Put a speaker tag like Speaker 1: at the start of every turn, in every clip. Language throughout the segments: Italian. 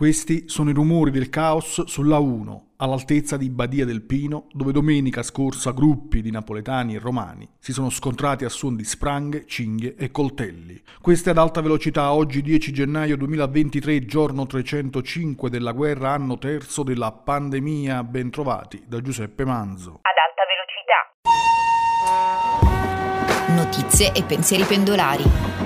Speaker 1: Questi sono i rumori del caos sulla 1, all'altezza di Badia del Pino, dove domenica scorsa gruppi di napoletani e romani si sono scontrati a suon di spranghe, cinghie e coltelli. Queste ad alta velocità oggi 10 gennaio 2023, giorno 305 della guerra, anno terzo della pandemia, ben trovati da Giuseppe Manzo.
Speaker 2: Ad alta velocità.
Speaker 3: Notizie e pensieri pendolari.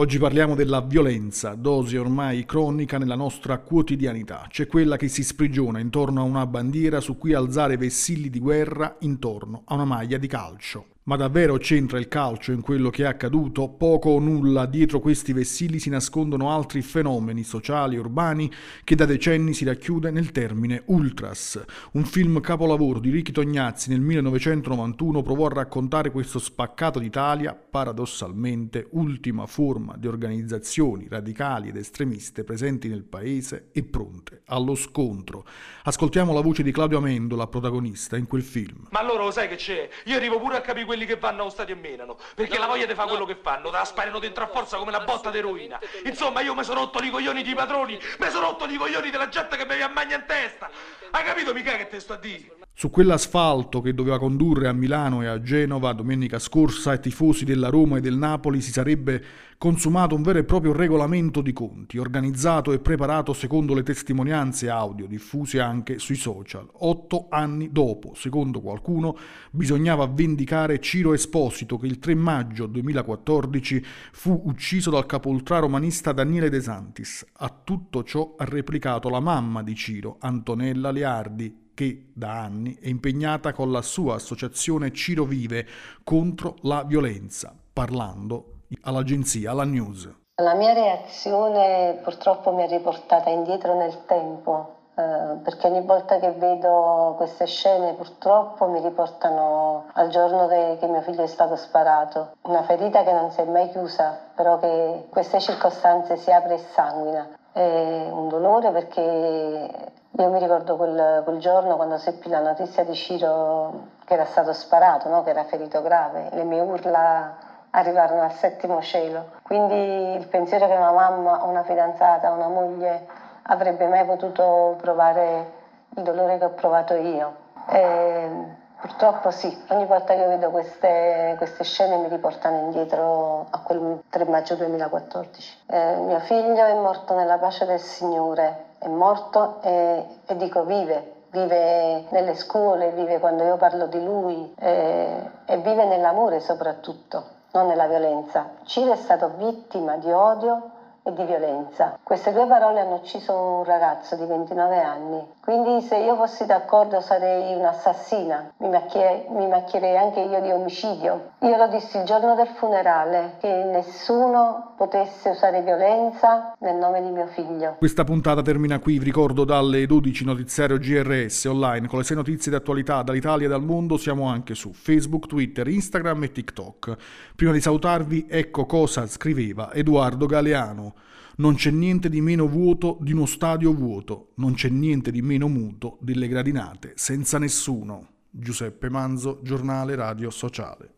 Speaker 1: Oggi parliamo della violenza, dose ormai cronica nella nostra quotidianità. C'è quella che si sprigiona intorno a una bandiera su cui alzare vessilli di guerra intorno a una maglia di calcio. Ma davvero c'entra il calcio in quello che è accaduto? Poco o nulla dietro questi vessilli si nascondono altri fenomeni sociali e urbani che da decenni si racchiude nel termine Ultras. Un film capolavoro di Ricky Tognazzi nel 1991 provò a raccontare questo spaccato d'Italia, paradossalmente ultima forma di organizzazioni radicali ed estremiste presenti nel paese e pronte allo scontro. Ascoltiamo la voce di Claudio Amendola, protagonista in quel film.
Speaker 4: Ma allora lo sai che c'è? Io arrivo pure a capire quelli che vanno allo stadio e menano, perché no, la voglia di fare no. quello che fanno, te la sparano dentro a forza come la botta d'eroina. Insomma, io mi sono rotto i coglioni di padroni, mi sono rotto i coglioni della gente che mi ammagna in testa. Hai capito mica che te sto a dire?
Speaker 1: Su quell'asfalto che doveva condurre a Milano e a Genova domenica scorsa ai tifosi della Roma e del Napoli si sarebbe consumato un vero e proprio regolamento di conti, organizzato e preparato secondo le testimonianze audio diffuse anche sui social. Otto anni dopo, secondo qualcuno, bisognava vendicare Ciro Esposito che il 3 maggio 2014 fu ucciso dal capoltrà romanista Daniele De Santis. A tutto ciò ha replicato la mamma di Ciro, Antonella Leardi, che da anni è impegnata con la sua associazione Ciro Vive contro la violenza, parlando all'agenzia, alla news.
Speaker 5: La mia reazione purtroppo mi ha riportata indietro nel tempo, eh, perché ogni volta che vedo queste scene purtroppo mi riportano al giorno che mio figlio è stato sparato. Una ferita che non si è mai chiusa, però che in queste circostanze si apre e sanguina. È un dolore perché io mi ricordo quel, quel, giorno quando seppi la notizia di Ciro che era stato sparato, no? che era ferito grave, le mie urla arrivarono al settimo cielo. Quindi il pensiero che una mamma, una fidanzata, una moglie avrebbe mai potuto provare il dolore che ho provato io. E purtroppo sì, ogni volta che vedo queste, queste, scene mi riportano indietro a quel 3 maggio 2014. Eh, mio figlio è morto nella pace del Signore è morto e, e dico vive, vive nelle scuole, vive quando io parlo di lui e, e vive nell'amore soprattutto, non nella violenza. Ciro è stato vittima di odio e di violenza. Queste due parole hanno ucciso un ragazzo di 29 anni. Quindi se io fossi d'accordo sarei un'assassina, mi, macchie, mi macchierei anche io di omicidio. Io lo dissi il giorno del funerale, che nessuno potesse usare violenza nel nome di mio figlio.
Speaker 1: Questa puntata termina qui, vi ricordo dalle 12 notiziario GRS online con le 6 notizie di attualità dall'Italia e dal mondo, siamo anche su Facebook, Twitter, Instagram e TikTok. Prima di salutarvi, ecco cosa scriveva Edoardo Galeano. Non c'è niente di meno vuoto di uno stadio vuoto, non c'è niente di meno muto delle gradinate senza nessuno. Giuseppe Manzo, giornale radio sociale.